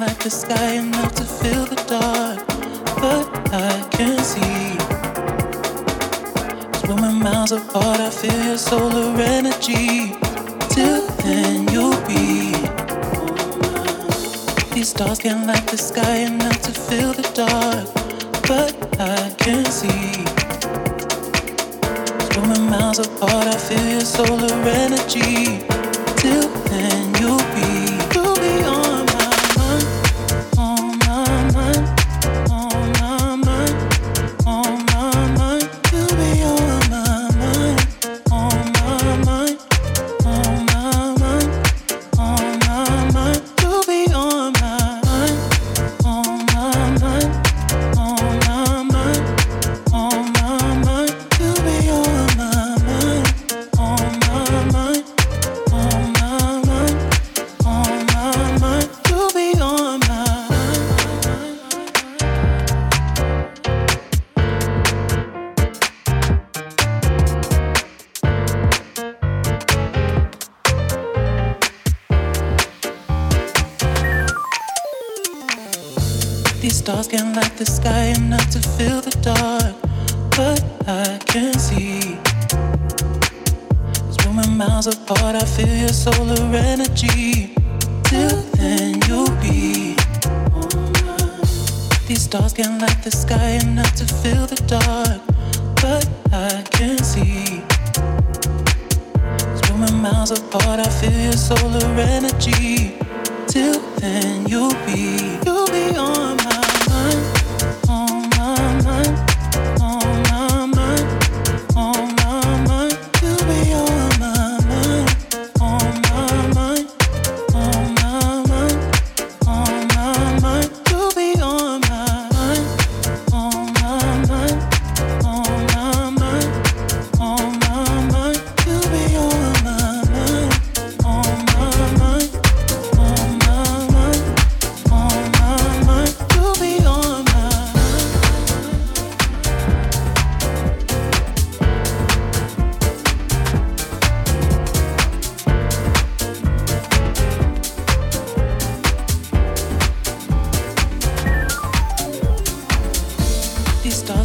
like the sky enough to fill the dark, but I can see. Cause when we're miles apart, I feel your solar energy. Till then, you'll be. These stars can light the sky enough to fill the dark, but I can see. Cause when we're miles apart, I feel your solar energy. Till then, you'll be. You'll be on.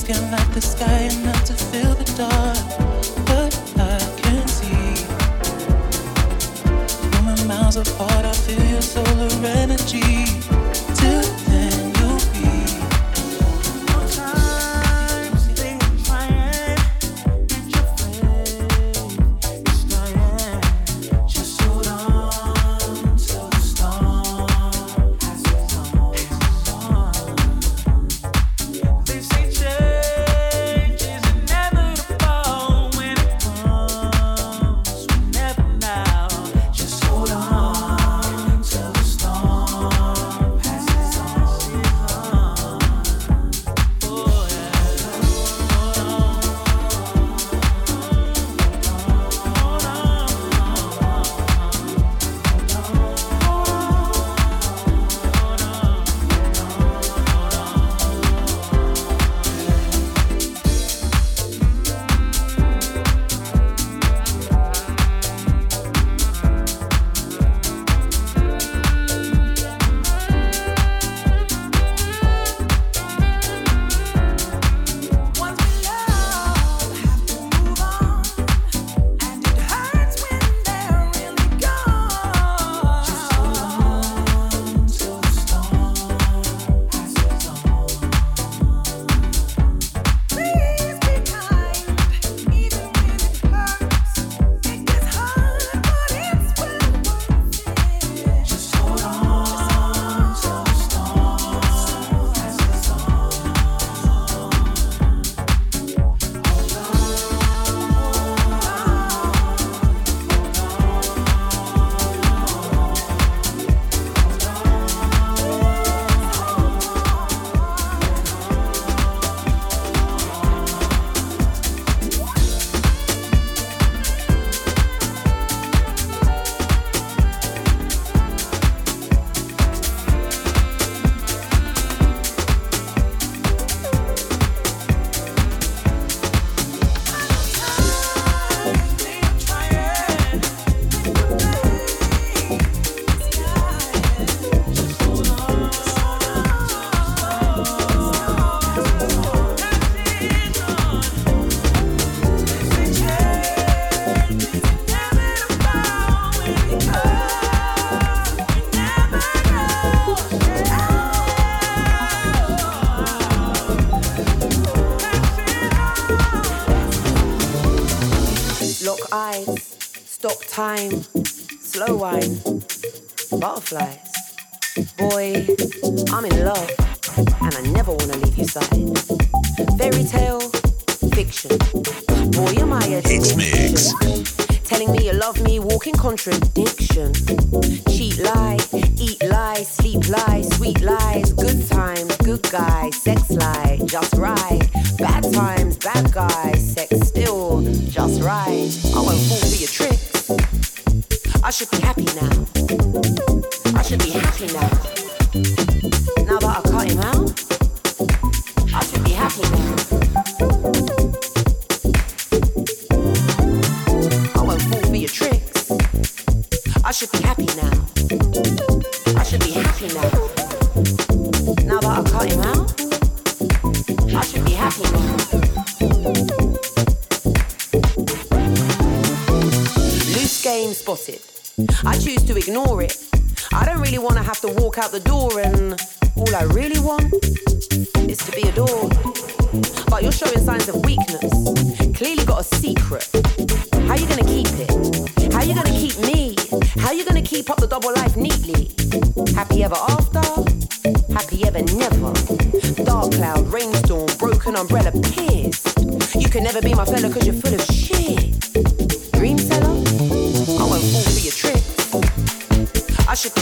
Can't like the sky enough to feel the dark, but I can see. When we're miles apart, I feel your solar energy. Butterflies. Loose game spotted. I choose to ignore it. I don't really want to have to walk out the door, and all I really want is to be adored. But you're showing signs of weakness. Clearly got a secret. How you gonna keep it? How you gonna keep me? How you gonna keep up the double life neatly? Happy ever after? Happy ever never? Dark cloud, rainstorm, broken umbrella, pissed. You can never be my fella cause you're full of shit. Dream seller? I won't fall for your tricks. I should be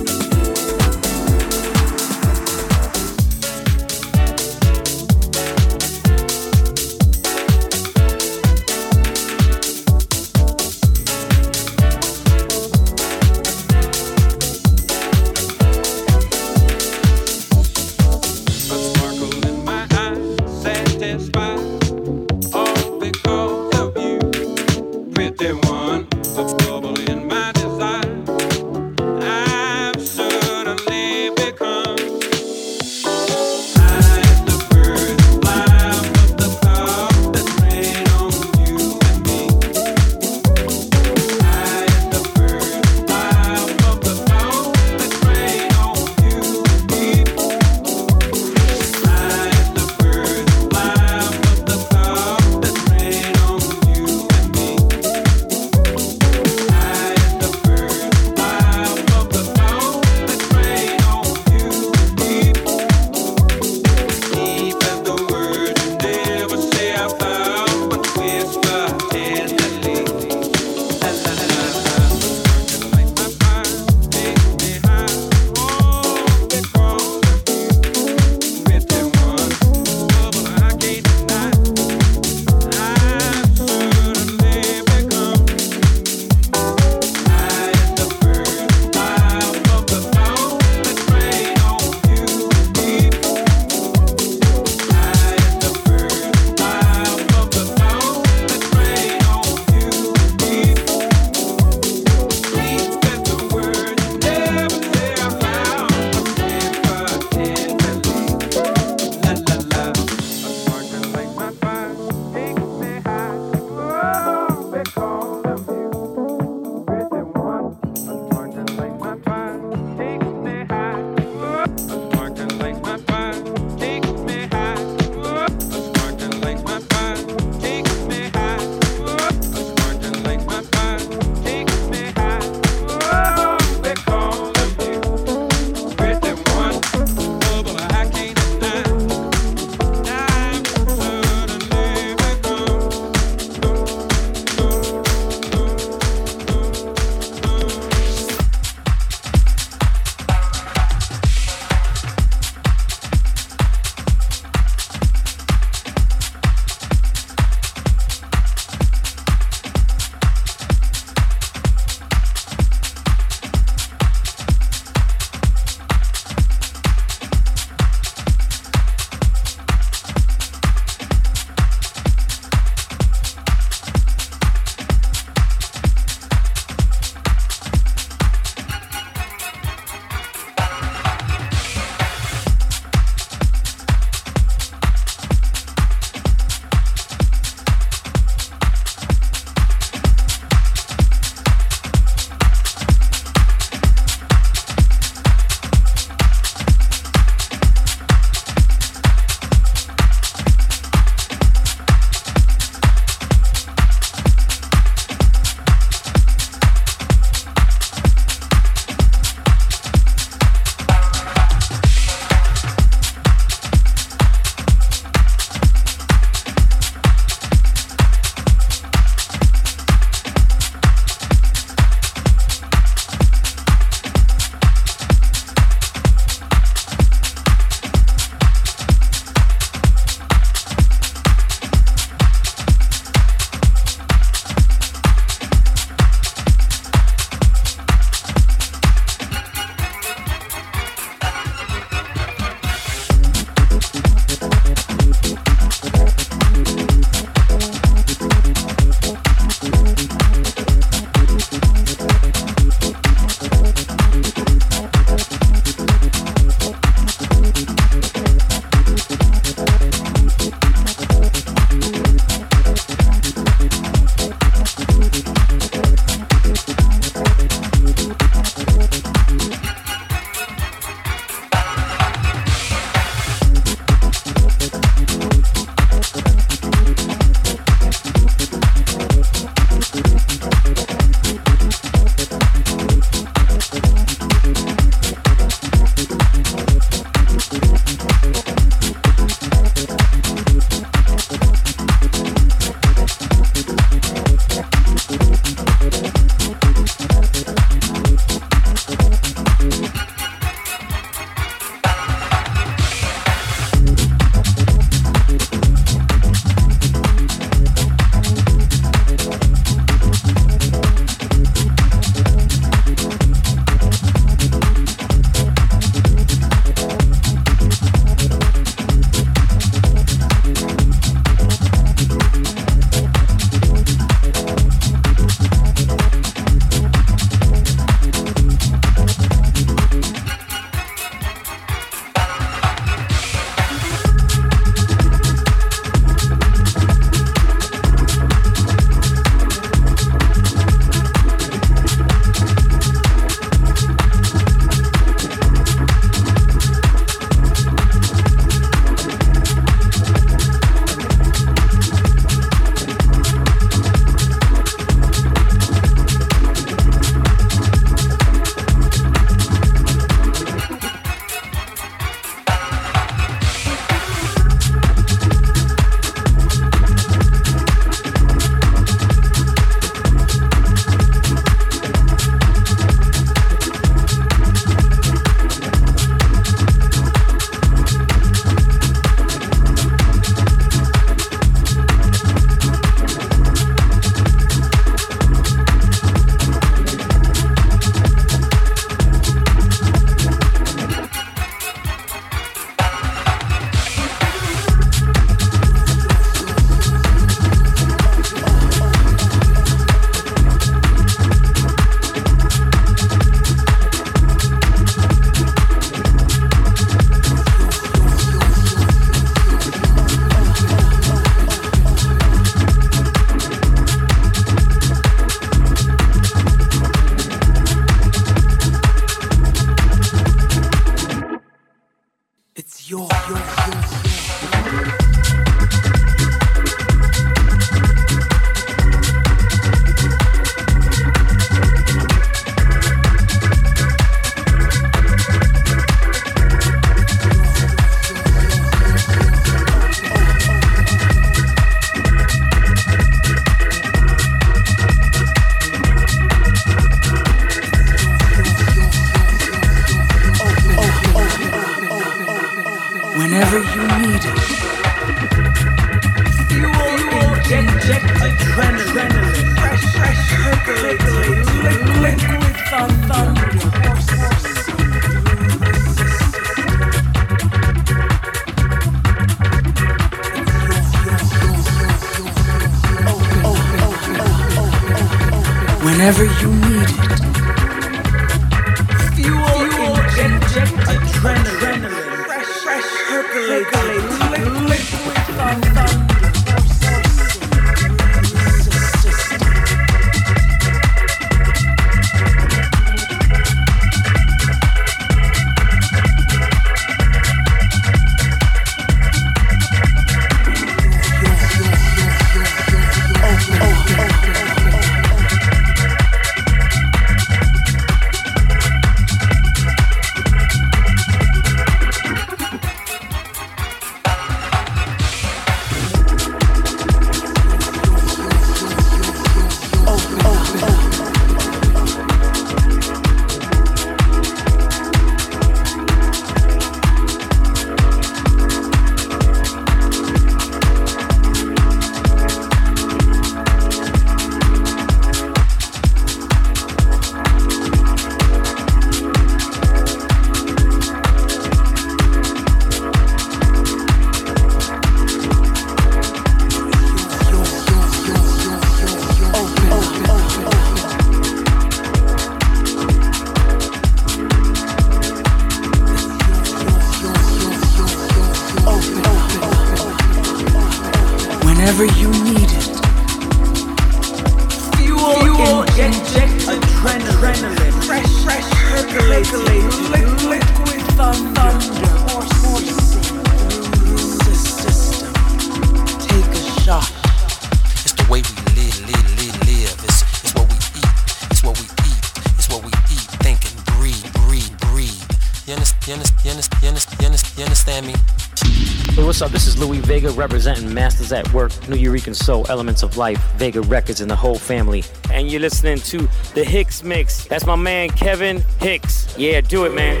presenting Masters at Work, Nuyorican Soul, Elements of Life, Vega Records, and the whole family. And you're listening to the HixMix. That's my man, Kevin Hicks. Yeah, do it, man.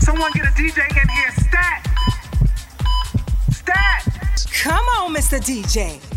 Someone get a DJ in here, stat! Stat! Come on, Mr. DJ.